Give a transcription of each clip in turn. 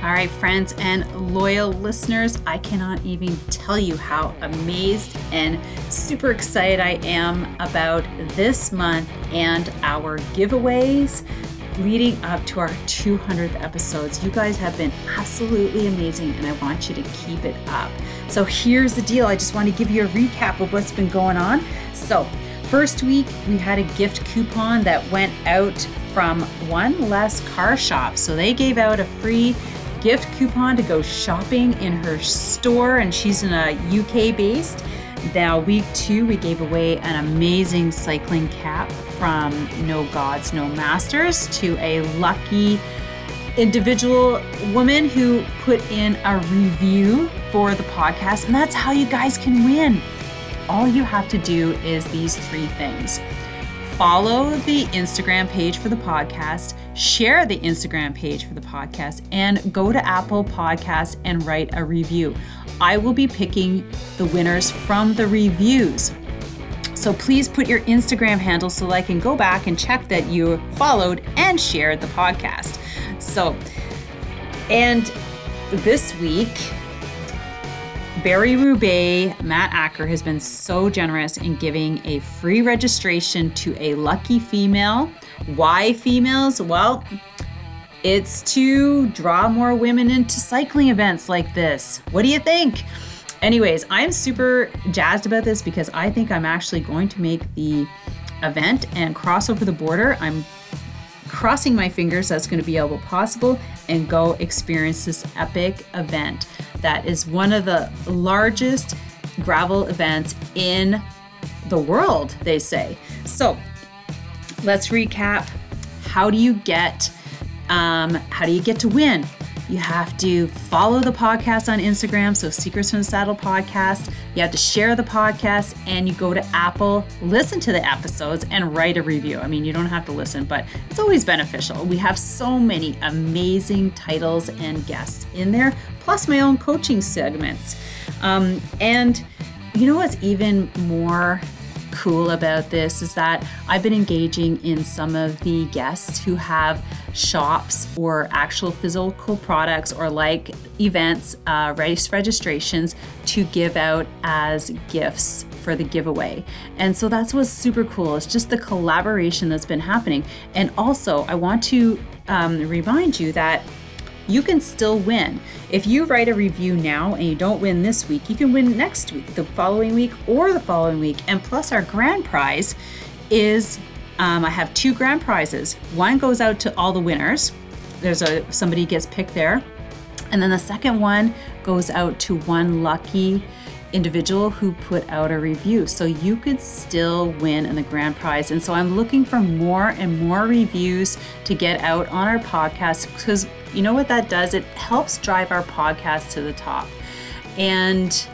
All right, friends and loyal listeners, I cannot even tell you how amazed and super excited I am about this month and our giveaways leading up to our 200th episodes. You guys have been absolutely amazing, and I want you to keep it up. So, here's the deal I just want to give you a recap of what's been going on. So, First week, we had a gift coupon that went out from One Less Car Shop. So they gave out a free gift coupon to go shopping in her store, and she's in a UK based. Now, week two, we gave away an amazing cycling cap from No Gods, No Masters to a lucky individual woman who put in a review for the podcast. And that's how you guys can win. All you have to do is these three things follow the Instagram page for the podcast, share the Instagram page for the podcast, and go to Apple Podcasts and write a review. I will be picking the winners from the reviews. So please put your Instagram handle so I can go back and check that you followed and shared the podcast. So, and this week, Barry Roubaix, Matt Acker has been so generous in giving a free registration to a lucky female. Why females? Well, it's to draw more women into cycling events like this. What do you think? Anyways, I'm super jazzed about this because I think I'm actually going to make the event and cross over the border. I'm crossing my fingers that's going to be able possible and go experience this epic event that is one of the largest gravel events in the world, they say. So let's recap. How do you get um, how do you get to win? You have to follow the podcast on Instagram, so Secrets from the Saddle Podcast. You have to share the podcast and you go to Apple, listen to the episodes, and write a review. I mean, you don't have to listen, but it's always beneficial. We have so many amazing titles and guests in there, plus my own coaching segments. Um, and you know what's even more cool about this is that I've been engaging in some of the guests who have shops or actual physical products or like events, uh, race registrations to give out as gifts for the giveaway. And so that's what's super cool. It's just the collaboration that's been happening. And also, I want to um, remind you that you can still win. If you write a review now and you don't win this week, you can win next week, the following week, or the following week. And plus, our grand prize is um, I have two grand prizes. One goes out to all the winners. There's a somebody gets picked there, and then the second one goes out to one lucky individual who put out a review. So you could still win in the grand prize. And so I'm looking for more and more reviews to get out on our podcast because you know what that does? It helps drive our podcast to the top. And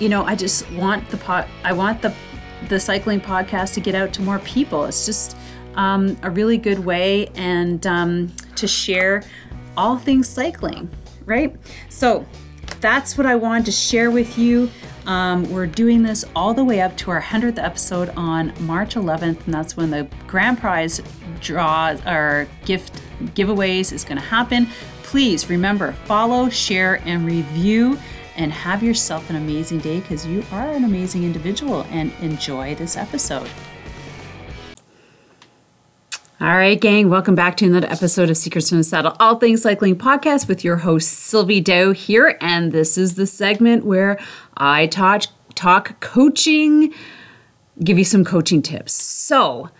you know, I just want the pot I want the the cycling podcast to get out to more people. It's just um, a really good way and um, to share all things cycling, right? So that's what I wanted to share with you. Um, we're doing this all the way up to our 100th episode on March 11th, and that's when the grand prize draw or gift giveaways is going to happen. Please remember, follow, share, and review, and have yourself an amazing day because you are an amazing individual and enjoy this episode. All right, gang, welcome back to another episode of Secrets from the Saddle, All Things Cycling Podcast with your host, Sylvie Doe here. And this is the segment where I talk, talk coaching, give you some coaching tips. So,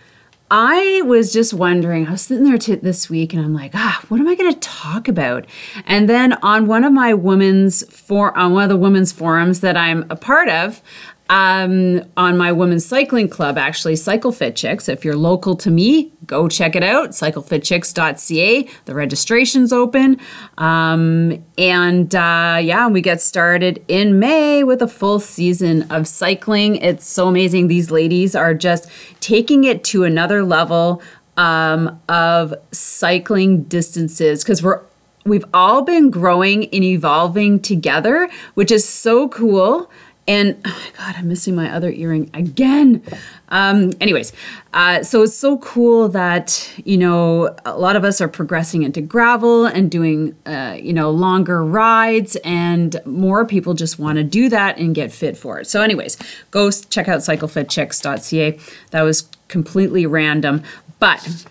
I was just wondering, I was sitting there t- this week and I'm like, ah, what am I going to talk about? And then on one of my women's for on one of the women's forums that I'm a part of, um, on my women's cycling club, actually, Cycle Fit Chicks. If you're local to me, go check it out, cyclefitchicks.ca. The registration's open. Um, and uh, yeah, we get started in May with a full season of cycling. It's so amazing. These ladies are just taking it to another level um, of cycling distances because we're we've all been growing and evolving together, which is so cool And oh my God, I'm missing my other earring again. Um, anyways, uh, so it's so cool that you know a lot of us are progressing into gravel and doing uh, you know longer rides, and more people just want to do that and get fit for it. So, anyways, go check out cyclefitchicks.ca. That was completely random, but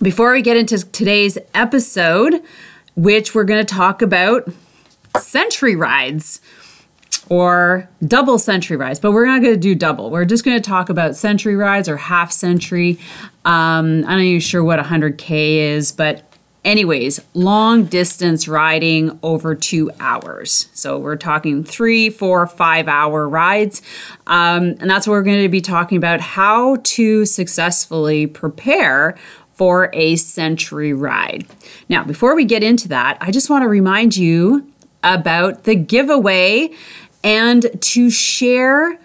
before we get into today's episode, which we're going to talk about century rides or double century rides, but we're not going to do double. We're just going to talk about century rides or half century. Um, I'm not even sure what 100K is, but anyways, long distance riding over two hours. So we're talking three, four, five hour rides. Um, and that's what we're going to be talking about how to successfully prepare for a century ride. Now, before we get into that, I just want to remind you about the giveaway and to share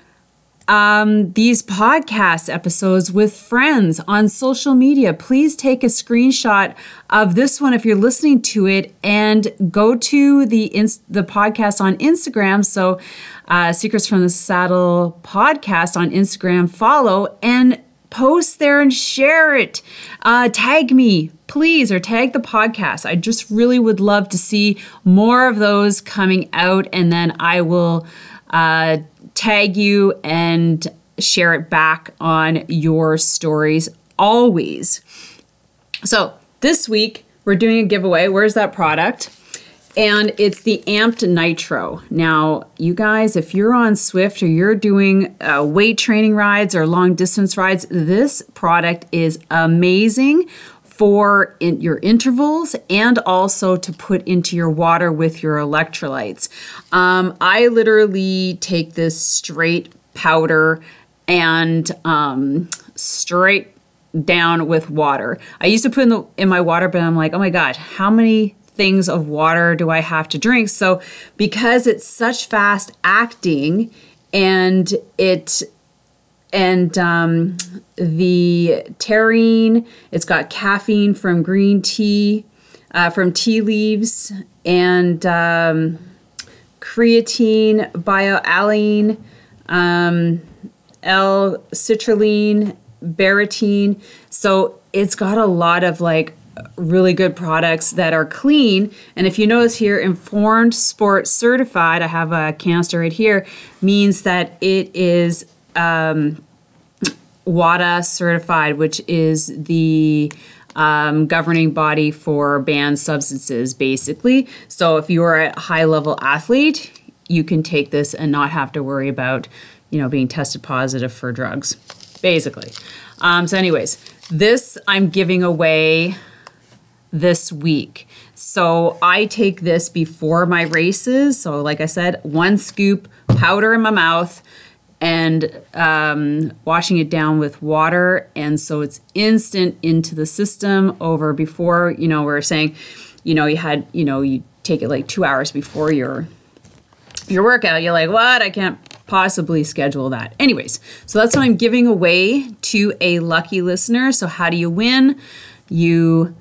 um, these podcast episodes with friends on social media. Please take a screenshot of this one if you're listening to it and go to the the podcast on Instagram. So, uh, Secrets from the Saddle podcast on Instagram. Follow and post there and share it. Uh, tag me, please, or tag the podcast. I just really would love to see more of those coming out, and then I will uh, tag you and share it back on your stories always. So, this week we're doing a giveaway. Where's that product? And it's the Amped Nitro. Now, you guys, if you're on Zwift or you're doing uh, weight training rides or long distance rides, this product is amazing for in your intervals and also to put into your water with your electrolytes. Um, I literally take this straight powder and um, straight down with water. I used to put in the in my water, but I'm like, oh my gosh how many things of water do I have to drink? So, because it's such fast acting and it and um, the taurine, it's got caffeine from green tea, uh, from tea leaves, and um, creatine, beta-alanine, um, L-citrulline, betaine. So it's got a lot of like really good products that are clean. And if you notice here, informed sport certified, I have a canister right here, means that it is um, WADA certified, which is the um, governing body for banned substances, basically. So if you are a high level athlete, you can take this and not have to worry about, you know, being tested positive for drugs, basically. Um, so, anyways, this I'm giving away this week. So I take this before my races. So, like I said, one scoop powder in my mouth and um, washing it down with water. And so it's instant into the system over before, you know, we are saying, you know, you had, you know, you take it like two hours before your your workout. You're like, what? I can't possibly schedule that. Anyways, so that's what I'm giving away to a lucky listener. So how do you win? You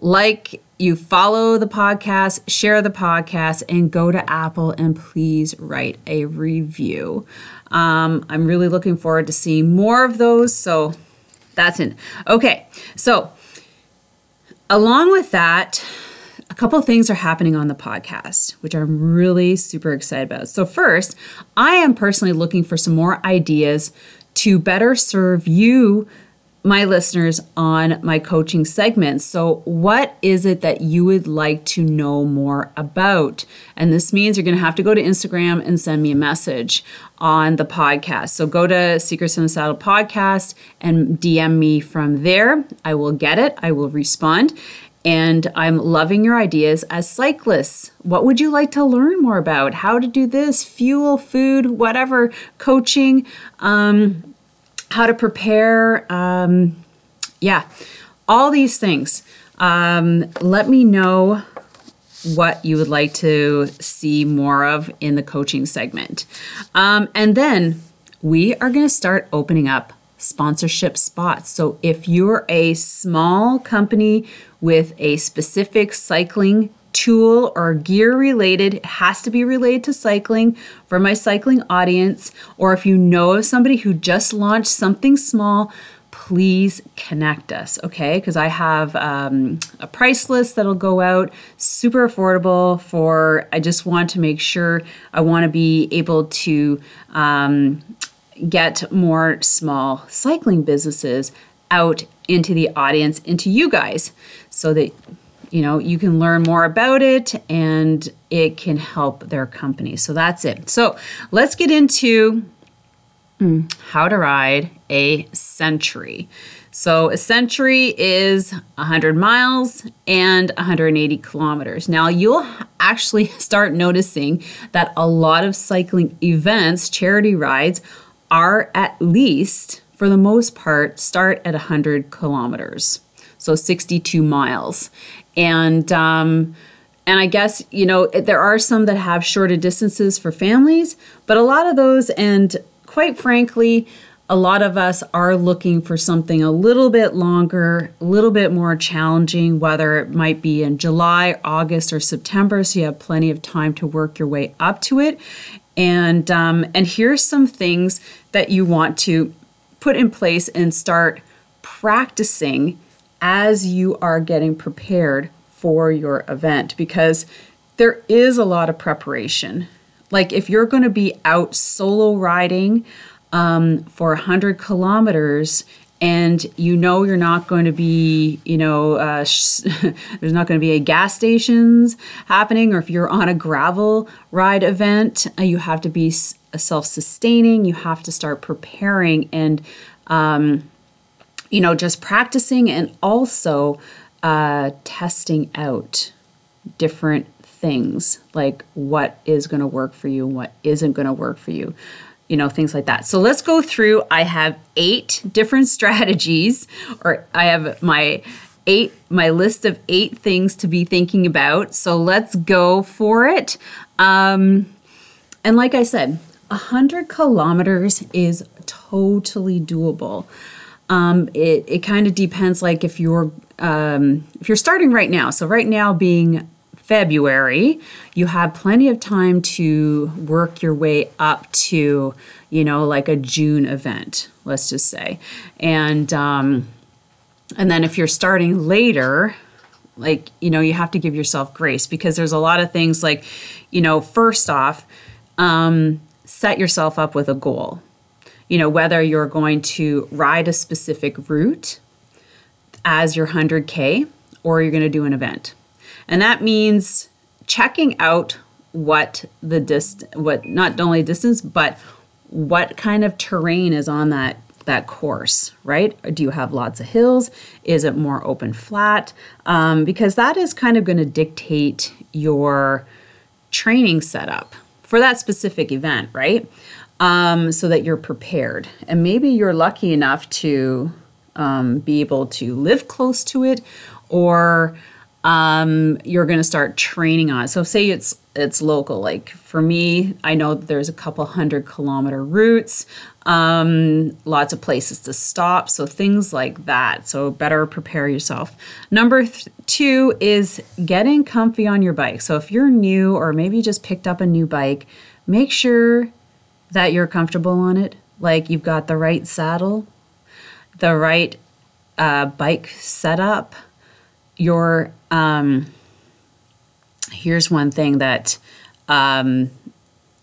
like, you follow the podcast, share the podcast, and go to Apple and please write a review. Um, I'm really looking forward to seeing more of those. So that's it. Okay, so along with that, a couple things are happening on the podcast, which I'm really super excited about. So, first, I am personally looking for some more ideas to better serve you my listeners on my coaching segments. So, what is it that you would like to know more about? And this means you're going to have to go to Instagram and send me a message on the podcast. So, go to Secrets in the Saddle podcast and DM me from there. I will get it, I will respond. And I'm loving your ideas as cyclists. What would you like to learn more about? How to do this, fuel, food, whatever, coaching. Um, how to prepare. Um, yeah, all these things. Um, let me know what you would like to see more of in the coaching segment. Um, and then we are going to start opening up sponsorship spots. So if you're a small company with a specific cycling tool or gear related, it has to be related to cycling for my cycling audience. Or if you know of somebody who just launched something small, please connect us, okay? Because I have um, a price list that'll go out, super affordable for, I just want to make sure I want to be able to um, get more small cycling businesses out into the audience, into you guys, so that you know you can learn more about it and it can help their company. So that's it. So let's get into hmm, how to ride a century. So a century is 100 miles and 180 kilometers. Now you'll actually start noticing that a lot of cycling events, charity rides, are at least, for the most part, start at 100 kilometers, so 62 miles. And um, and I guess you know there are some that have shorter distances for families, but a lot of those, and quite frankly, a lot of us are looking for something a little bit longer, a little bit more challenging, whether it might be in July, August, or September, so you have plenty of time to work your way up to it. And um, and here's some things that you want to put in place and start practicing as you are getting prepared for your event because there is a lot of preparation. Like if you're going to be out solo riding um, for 100 kilometers and you know you're not going to be, you know, uh, there's not going to be a gas stations happening, or if you're on a gravel ride event, uh, you have to be s- self-sustaining. You have to start preparing and, um, you know, just practicing and also uh, testing out different things like what is going to work for you, what isn't going to work for you you know, things like that. So let's go through. I have eight different strategies, or I have my eight my list of eight things to be thinking about. So let's go for it. Um, and like I said, a hundred kilometers is totally doable. Um, it it kind of depends, like if you're um, if you're starting right now. So right now being February, you have plenty of time to work your way up to, you know, like a June event, let's just say. And um, and then if you're starting later, like, you know, you have to give yourself grace because there's a lot of things like, you know, first off, um, set yourself up with a goal. You know, whether you're going to ride a specific route as your 100K or you're going to do an event. And that means checking out what the dist what not only distance but what kind of terrain is on that that course right? Do you have lots of hills? Is it more open flat? Um, because that is kind of going to dictate your training setup for that specific event right um, so that you're prepared and maybe you're lucky enough to um, be able to live close to it or um, you're going to start training on it. So say it's it's local. Like for me, I know there's a couple hundred kilometer routes, um, lots of places to stop. So things like that. So better prepare yourself. Number th- two is getting comfy on your bike. So if you're new or maybe just picked up a new bike, make sure that you're comfortable on it. Like you've got the right saddle, the right uh, bike setup. Your um, here's one thing that um,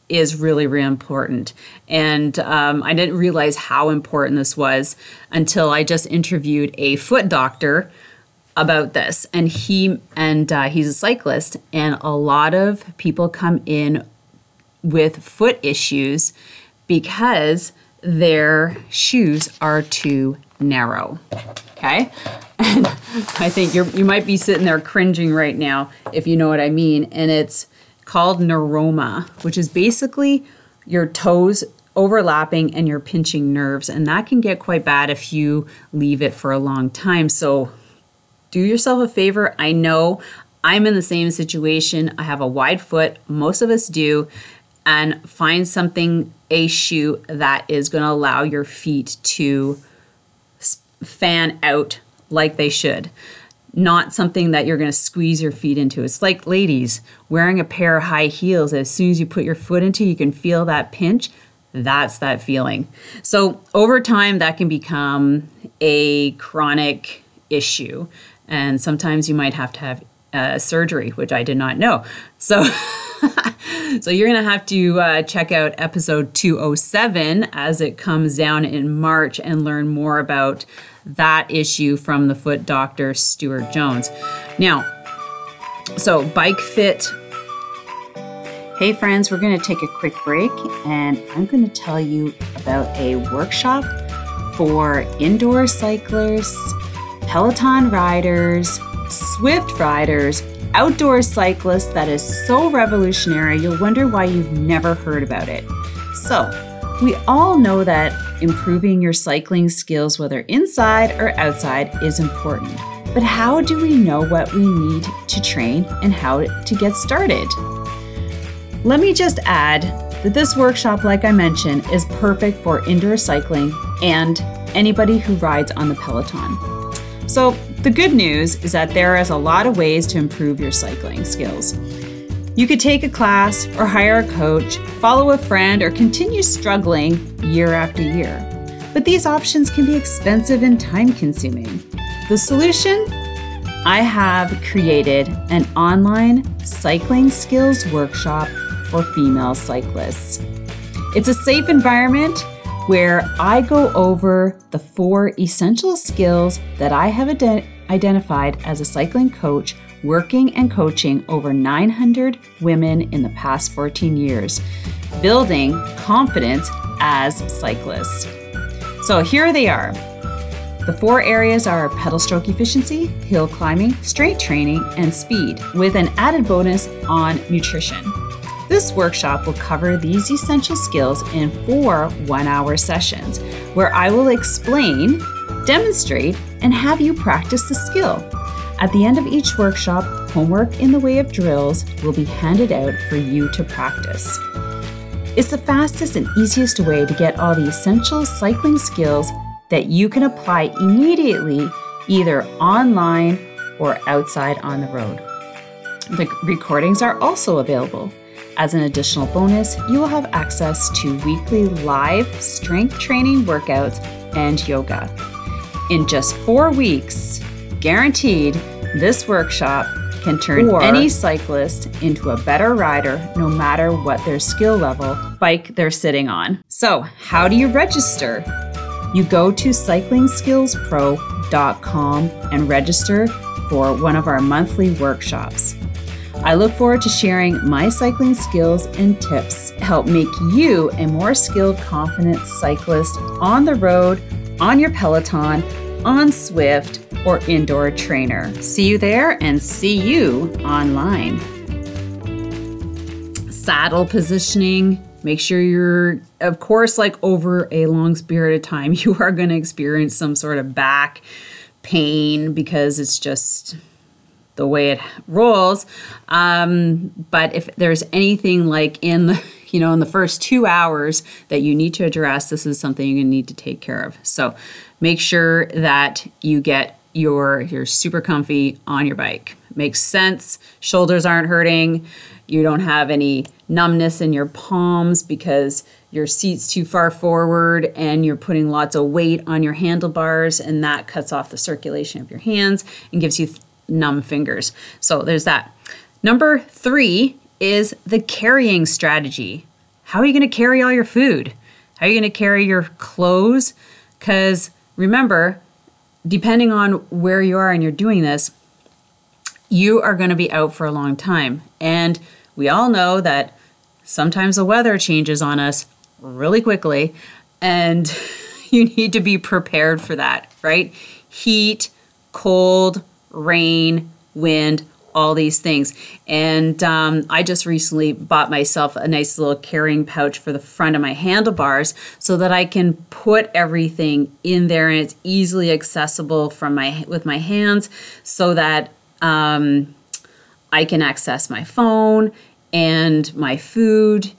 is really really important. And um, i didn't realize how important this was until i just interviewed a foot doctor about this. And he and uh, he's a cyclist and a lot of people come in with foot issues because their shoes are too narrow okay and I think you you might be sitting there cringing right now if you know what I mean. And it's called neuroma, which is basically your toes overlapping and you're pinching nerves. And that can get quite bad if you leave it for a long time. So do yourself a favor. I know I'm in the same situation. I have a wide foot, most of us do. And find something, a shoe that is going to allow your feet to fan out like they should. not something that you're going to squeeze your feet into. It's like ladies wearing a pair of high heels. As soon as you put your foot into, you can feel that pinch. That's that feeling. So over time, that can become a chronic issue. And sometimes you might have to have uh, surgery, which I did not know. So, so you're gonna have to uh, check out episode 207 as it comes down in March and learn more about that issue from the foot doctor Stuart Jones. Now, so bike fit. Hey friends, we're going to take a quick break and I'm going to tell you about a workshop for indoor cyclists, Peloton riders, Zwift riders, outdoor cyclists that is so revolutionary you'll wonder why you've never heard about it. So, we all know that improving your cycling skills, whether inside or outside, is important. But how do we know what we need to train and how to get started? Let me just add that this workshop, like I mentioned, is perfect for indoor cycling and anybody who rides on the Peloton. So, the good news is that there is a lot of ways to improve your cycling skills. You could take a class or hire a coach, follow a friend, or continue struggling year after year. But these options can be expensive and time consuming. The solution? I have created an online cycling skills workshop for female cyclists. It's a safe environment where I go over the four essential skills that I have ident- identified as a cycling coach working and coaching over 900 women in the past 14 years, building confidence as cyclists. So here they are. The four areas are pedal stroke efficiency, hill climbing, straight training, and speed, with an added bonus on nutrition. This workshop will cover these essential skills in four one hour sessions where I will explain, demonstrate, and have you practice the skill. At the end of each workshop, homework in the way of drills will be handed out for you to practice. It's the fastest and easiest way to get all the essential cycling skills that you can apply immediately, either online or outside on the road. The recordings are also available. As an additional bonus, you will have access to weekly live strength training workouts and yoga. In just four weeks, guaranteed, this workshop can turn or, any cyclist into a better rider no matter what their skill level bike they're sitting on. So, how do you register? You go to cyclingskillspro.com and register for one of our monthly workshops. I look forward to sharing my cycling skills and tips to help make you a more skilled, confident cyclist on the road, on your Peloton, on Zwift or indoor trainer. See you there and see you online. Saddle positioning. Make sure you're, of course, like over a long period of time, you are going to experience some sort of back pain because it's just the way it rolls. Um, but if there's anything like in the you know in the first two hours that you need to address, this is something you're gonna need to take care of. So make sure that you get your you're super comfy on your bike. Makes sense. Shoulders aren't hurting. You don't have any numbness in your palms because your seat's too far forward and you're putting lots of weight on your handlebars and that cuts off the circulation of your hands and gives you numb fingers. So there's that. Number 3 is the carrying strategy. How are you going to carry all your food? How are you going to carry your clothes? Cuz remember, depending on where you are and you're doing this, you are going to be out for a long time. And we all know that sometimes the weather changes on us really quickly, and you need to be prepared for that, right? Heat, cold, rain, wind, all these things. And um, I just recently bought myself a nice little carrying pouch for the front of my handlebars so that I can put everything in there and it's easily accessible from my with my hands so that um, I can access my phone and my food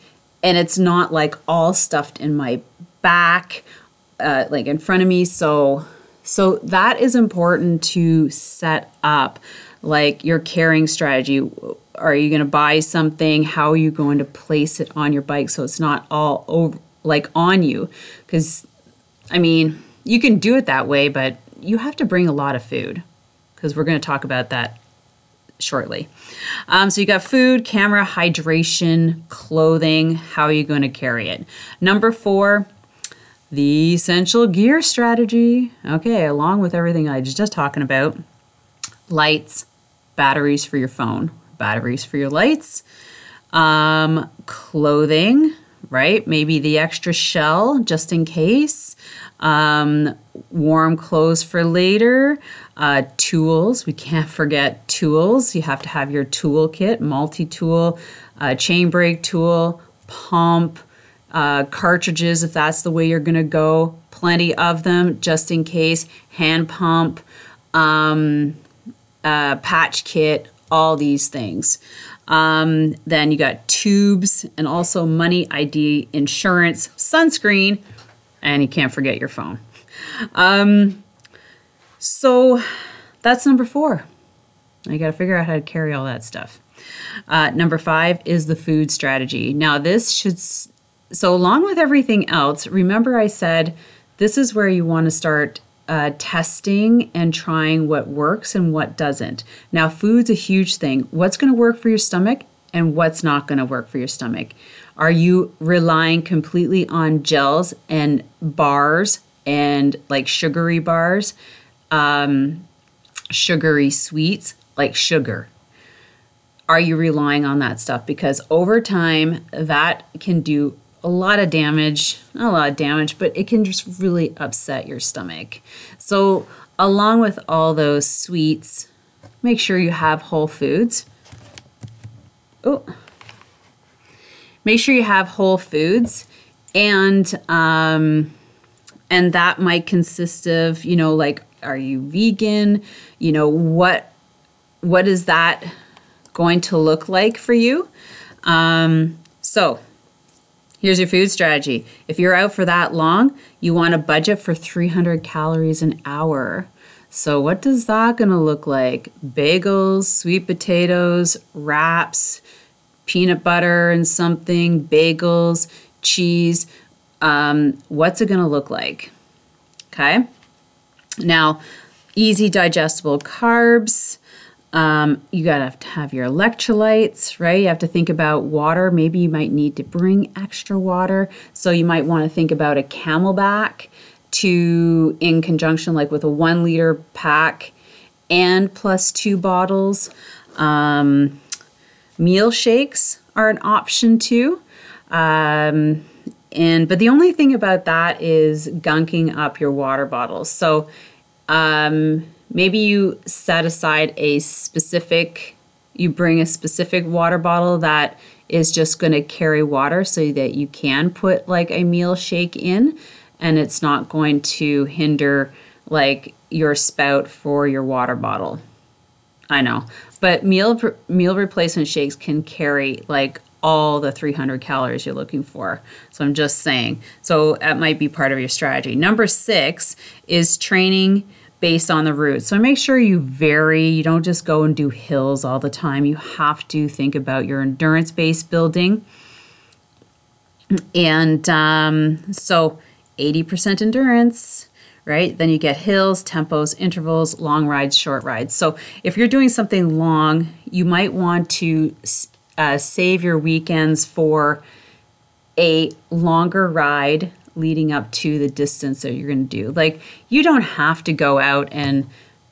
and it's not like all stuffed in my back uh, like in front of me so So that is important to set up like your carrying strategy. Are you going to buy something? How are you going to place it on your bike so it's not all over like on you? Cuz I mean, you can do it that way, but you have to bring a lot of food because we're going to talk about that shortly. Um, so you got food, camera, hydration, clothing. How are you going to carry it? Number four, the essential gear strategy. Okay, along with everything I was just talking about lights, batteries for your phone, batteries for your lights, um, clothing, right? Maybe the extra shell just in case, um, warm clothes for later, uh, tools. We can't forget tools. You have to have your tool kit, multi tool, uh, chain break tool, pump, uh, cartridges if that's the way you're going to go. Plenty of them just in case. Hand pump, um, uh, patch kit, all these things. Um, then you got tubes and also money, ID, insurance, sunscreen, and you can't forget your phone. Um, so that's number four. You got to figure out how to carry all that stuff. Uh, number five is the food strategy. Now, this should, so along with everything else, remember I said this is where you want to start uh, testing and trying what works and what doesn't. Now, food's a huge thing. What's going to work for your stomach and what's not going to work for your stomach? Are you relying completely on gels and bars and like sugary bars, um, sugary sweets like sugar? Are you relying on that stuff? Because over time, that can do a lot of damage, not a lot of damage, but it can just really upset your stomach. So, along with all those sweets, make sure you have whole foods. Oh, make sure you have whole foods, and um, and that might consist of you know like are you vegan? You know what what is that going to look like for you? Um, so Here's your food strategy. If you're out for that long, you want to budget for 300 calories an hour. So, what does that going to look like? Bagels, sweet potatoes, wraps, peanut butter and something, bagels, cheese. Um, what's it going to look like? Okay. Now, easy digestible carbs. Um, you got to have your electrolytes, right? You have to think about water. Maybe you might need to bring extra water. So you might want to think about a CamelBak to, in conjunction, like with a one liter pack and plus two bottles. Um, meal shakes are an option too. Um, and but the only thing about that is gunking up your water bottles. So um, maybe you set aside a specific you bring a specific water bottle that is just going to carry water so that you can put like a meal shake in and it's not going to hinder like your spout for your water bottle. I know. But meal meal replacement shakes can carry like all the 300 calories you're looking for. So I'm just saying. So that might be part of your strategy. Number 6 is training based on the route. So make sure you vary. You don't just go and do hills all the time. You have to think about your endurance based building. And um, so 80% endurance, right? Then you get hills, tempos, intervals, long rides, short rides. So if you're doing something long, you might want to uh, save your weekends for a longer ride leading up to the distance that you're going to do. Like you don't have to go out and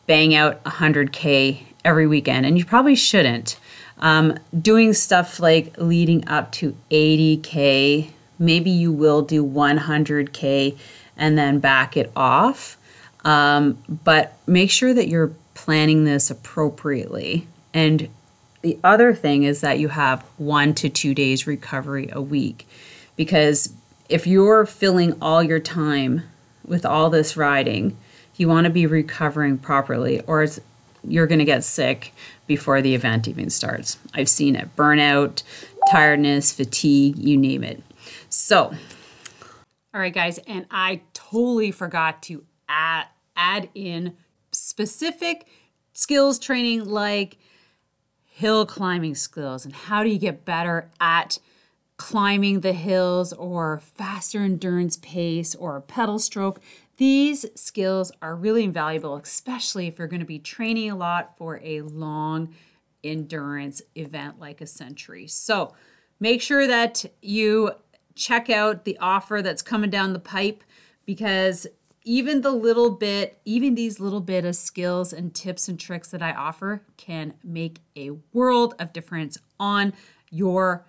bang out 100k every weekend, and you probably shouldn't. Um, doing stuff like leading up to 80k, maybe you will do 100k and then back it off. Um, but make sure that you're planning this appropriately. And the other thing is that you have one to two days recovery a week because if you're filling all your time with all this riding, you want to be recovering properly, or you're going to get sick before the event even starts. I've seen it burnout, tiredness, fatigue, you name it. So, all right, guys, and I totally forgot to add add in specific skills training like hill climbing skills and how do you get better at climbing the hills or faster endurance pace or pedal stroke. These skills are really invaluable, especially if you're going to be training a lot for a long endurance event like a century. So make sure that you check out the offer that's coming down the pipe because even the little bit, even these little bit of skills and tips and tricks that I offer can make a world of difference on your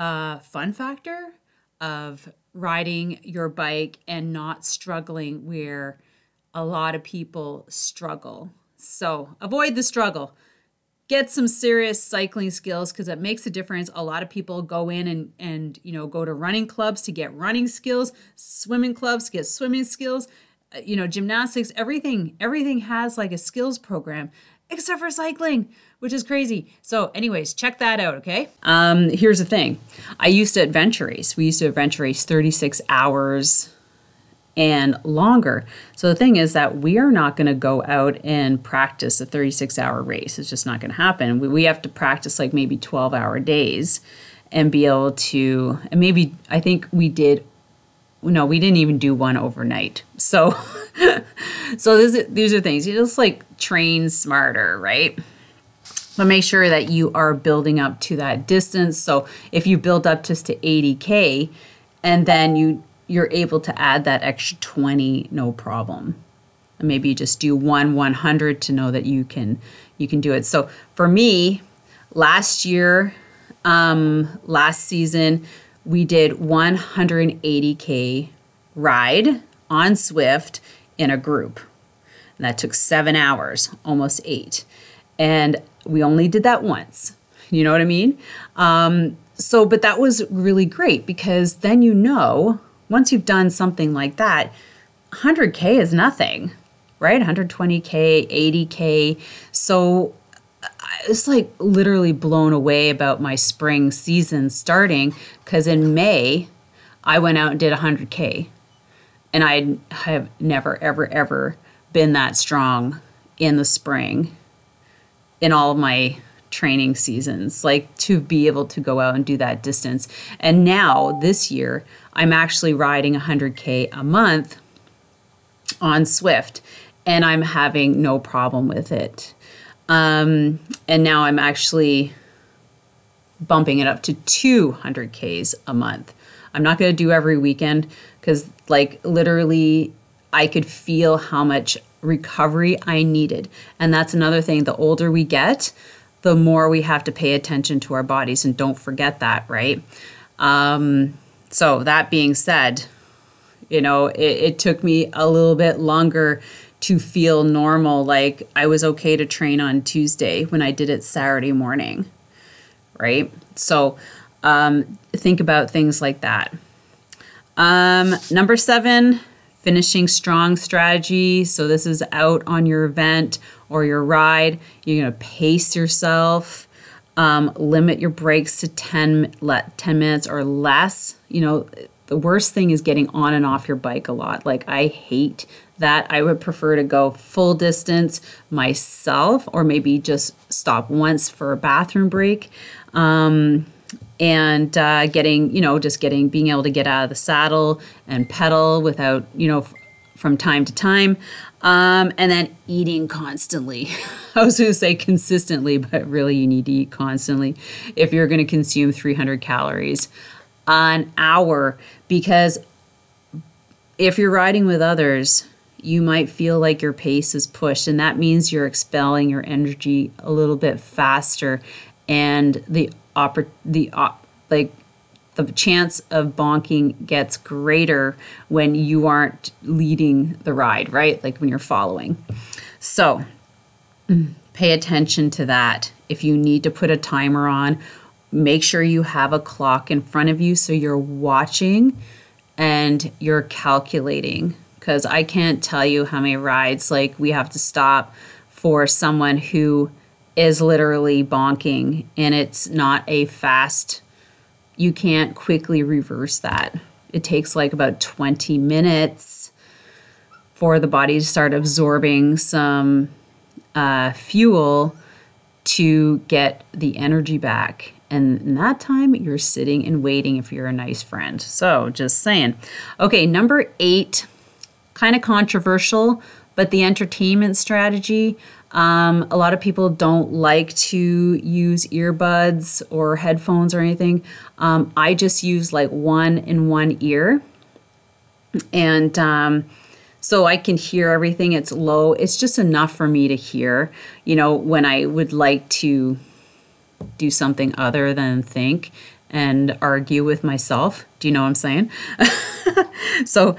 uh, fun factor of riding your bike and not struggling where a lot of people struggle. So avoid the struggle. Get some serious cycling skills because it makes a difference. A lot of people go in and and you know go to running clubs to get running skills, swimming clubs to get swimming skills, uh, you know gymnastics. Everything everything has like a skills program except for cycling, which is crazy. So, anyways, check that out, okay? Um, here's the thing I used to adventure race. We used to adventure race 36 hours and longer. So, the thing is that we are not going to go out and practice a 36 hour race. It's just not going to happen. We, we have to practice like maybe 12 hour days and be able to, and maybe I think we did no, we didn't even do one overnight. So, so this, these are things you just like train smarter, right? But make sure that you are building up to that distance. So if you build up just to 80k, and then you you're able to add that extra 20, no problem. And maybe you just do one 100 to know that you can you can do it. So for me, last year, um, last season we did 180k ride on Zwift in a group. And that took seven hours, almost eight. And we only did that once. You know what I mean? Um, so, but that was really great because then you know, once you've done something like that, 100K is nothing, right? 120K, 80K. So was like literally blown away about my spring season starting because in May I went out and did 100k and I have never ever ever been that strong in the spring in all of my training seasons like to be able to go out and do that distance. And now this year I'm actually riding 100k a month on Zwift and I'm having no problem with it um, and now I'm actually bumping it up to 200 Ks a month. I'm not going to do every weekend because, like, literally, I could feel how much recovery I needed. And that's another thing. The older we get, the more we have to pay attention to our bodies. And don't forget that, right? Um, so, that being said, you know, it, it took me a little bit longer to feel normal like I was okay to train on Tuesday when I did it Saturday morning, right? So um, think about things like that. Um, number seven, finishing strong strategy. So this is out on your event or your ride. You're going to pace yourself. Um, limit your breaks to 10, 10 minutes or less. You know, the worst thing is getting on and off your bike a lot. Like, I hate that I would prefer to go full distance myself or maybe just stop once for a bathroom break. Um, and uh, getting, you know, just getting, being able to get out of the saddle and pedal without, you know, f- from time to time. Um, and then eating constantly. I was going to say consistently, but really you need to eat constantly if you're going to consume 300 calories an hour because if you're riding with others, you might feel like your pace is pushed and that means you're expelling your energy a little bit faster. And the oppor- the op- like the chance of bonking gets greater when you aren't leading the ride right? Like when you're following. So pay attention to that. If you need to put a timer on make sure you have a clock in front of you so you're watching and you're calculating because I can't tell you how many rides like we have to stop for someone who is literally bonking and it's not a fast you can't quickly reverse that. It takes like about 20 minutes for the body to start absorbing some uh, fuel to get the energy back. And in that time, you're sitting and waiting if you're a nice friend. So, just saying. Okay, number eight, kind of controversial, but the entertainment strategy. Um, a lot of people don't like to use earbuds or headphones or anything. Um, I just use like one in one ear. And um, so I can hear everything. It's low. It's just enough for me to hear, you know, when I would like to do something other than think and argue with myself. Do you know what I'm saying? so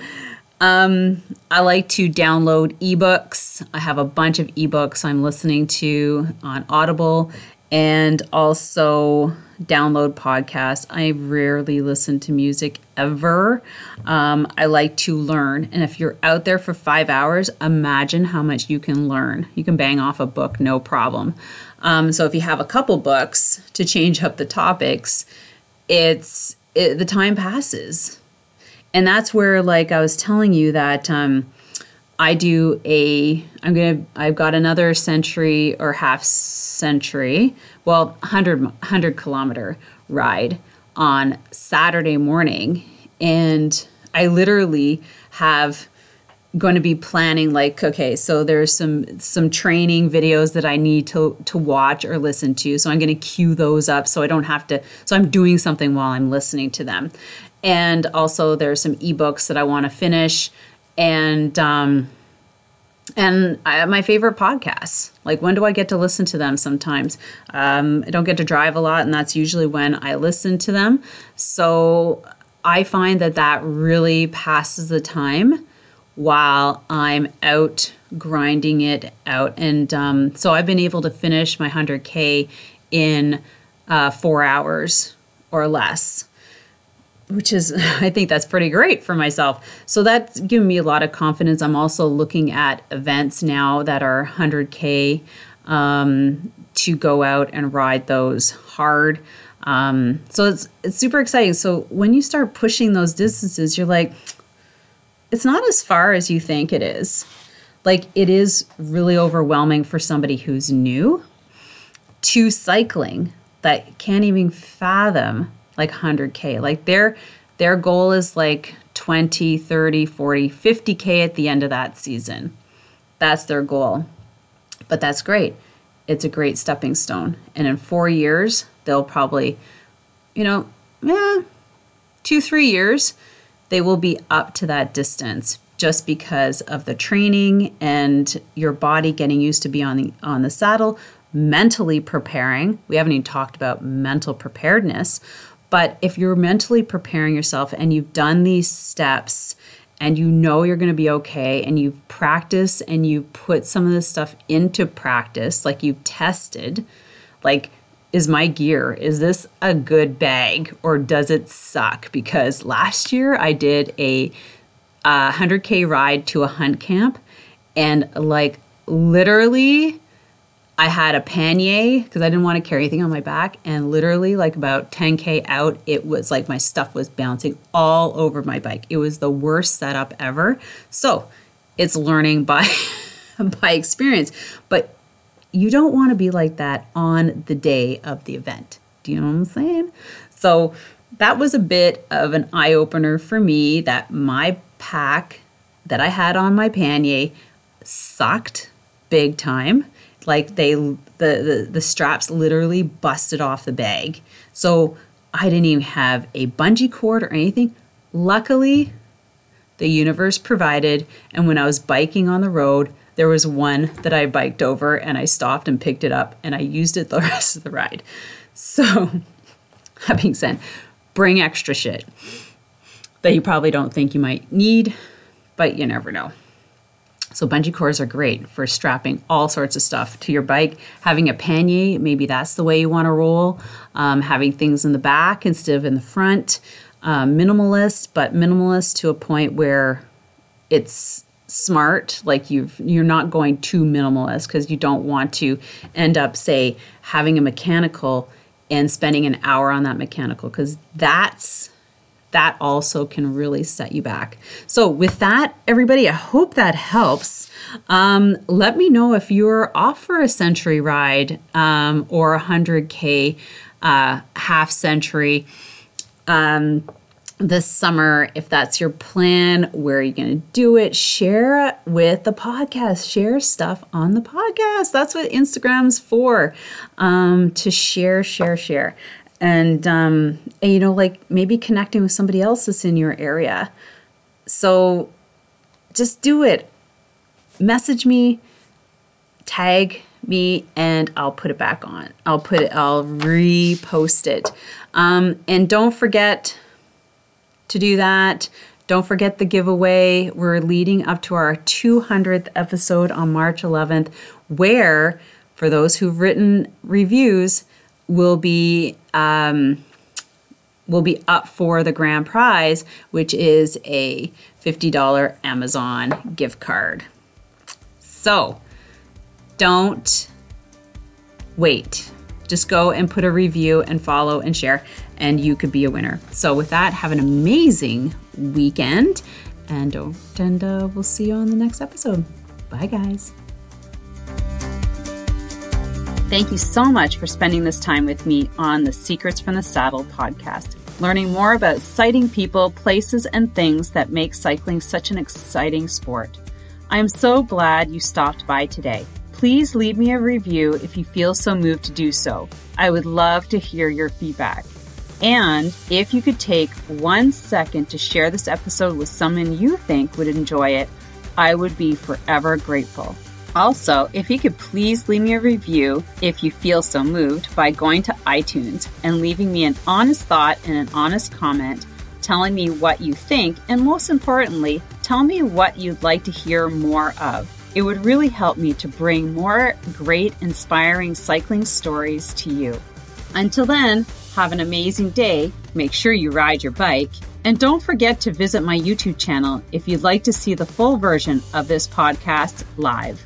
um, I like to download ebooks. I have a bunch of ebooks I'm listening to on Audible and also download podcasts. I rarely listen to music ever. Um, I like to learn. And if you're out there for five hours, imagine how much you can learn. You can bang off a book, no problem. Um, so if you have a couple books to change up the topics, it's it, the time passes. And that's where, like I was telling you, that um, I do a, I'm gonna, I've got another century or half century, well, 100, 100 kilometer ride on Saturday morning. And I literally have going to be planning like okay so there's some some training videos that i need to to watch or listen to so i'm going to cue those up so i don't have to so i'm doing something while i'm listening to them and also there's some ebooks that i want to finish and um, and I, my favorite podcasts. Like when do I get to listen to them? Sometimes um, I don't get to drive a lot, and that's usually when I listen to them. So I find that that really passes the time while I'm out grinding it out. And um, so I've been able to finish my 100K in uh, four hours or less which is i think that's pretty great for myself. So that's given me a lot of confidence. I'm also looking at events now that are 100k um, to go out and ride those hard. Um, so it's it's super exciting. So when you start pushing those distances you're like it's not as far as you think it is. Like it is really overwhelming for somebody who's new to cycling that can't even fathom like 100k like their their goal is like 20 30 40 50k at the end of that season. That's their goal. But that's great. It's a great stepping stone. And in four years they'll probably you know yeah two three years they will be up to that distance just because of the training and your body getting used to be on the on the saddle mentally preparing. We haven't even talked about mental preparedness but if you're mentally preparing yourself and you've done these steps and you know you're going to be okay and you've practiced and you've put some of this stuff into practice, like you've tested, like, is my gear, is this a good bag or does it suck? Because last year I did a, a 100K ride to a hunt camp and like literally I had a pannier because I didn't want to carry anything on my back. And literally, like about 10K out, it was like my stuff was bouncing all over my bike. It was the worst setup ever. So it's learning by, by experience. But you don't want to be like that on the day of the event. Do you know what I'm saying? So that was a bit of an eye opener for me that my pack that I had on my pannier sucked big time like they the, the the straps literally busted off the bag so i didn't even have a bungee cord or anything luckily the universe provided and when i was biking on the road there was one that i biked over and i stopped and picked it up and i used it the rest of the ride so that being said bring extra shit that you probably don't think you might need but you never know so bungee cords are great for strapping all sorts of stuff to your bike. Having a pannier, maybe that's the way you want to roll. Um, having things in the back instead of in the front. Uh, minimalist, but minimalist to a point where it's smart. Like you've you're not going too minimalist because you don't want to end up say having a mechanical and spending an hour on that mechanical because that's that also can really set you back. So, with that, everybody, I hope that helps. Um, let me know if you're off for a century ride um, or a 100K uh, half century. Um, this summer if that's your plan where are you going to do it? Share with the podcast. Share stuff on the podcast. That's what instagram's for um, to share share share. And, um, and you know like maybe connecting with somebody else that's in your area. So just do it. Message me tag me and I'll put it back on. I'll put it, I'll repost it. Um, and don't forget to do that. Don't forget the giveaway. We're leading up to our 200th episode on March 11th, where, for those who've written reviews, will be um, will be up for the grand prize, which is a $50 Amazon gift card. So don't wait. Just go and put a review and follow and share and you could be a winner. So, with that, have an amazing weekend and, oh, and uh, we'll see you on the next episode. Bye, guys. Thank you so much for spending this time with me on the Secrets from the Saddle podcast, learning more about sighting people, places, and things that make cycling such an exciting sport. I am so glad you stopped by today. Please leave me a review if you feel so moved to do so. I would love to hear your feedback. And if you could take one second to share this episode with someone you think would enjoy it, I would be forever grateful. Also, if you could please leave me a review if you feel so moved by going to iTunes and leaving me an honest thought and an honest comment telling me what you think, and most importantly, tell me what you'd like to hear more of. It would really help me to bring more great, inspiring cycling stories to you. Until then, have an amazing day. Make sure you ride your bike. And don't forget to visit my YouTube channel if you'd like to see the full version of this podcast live.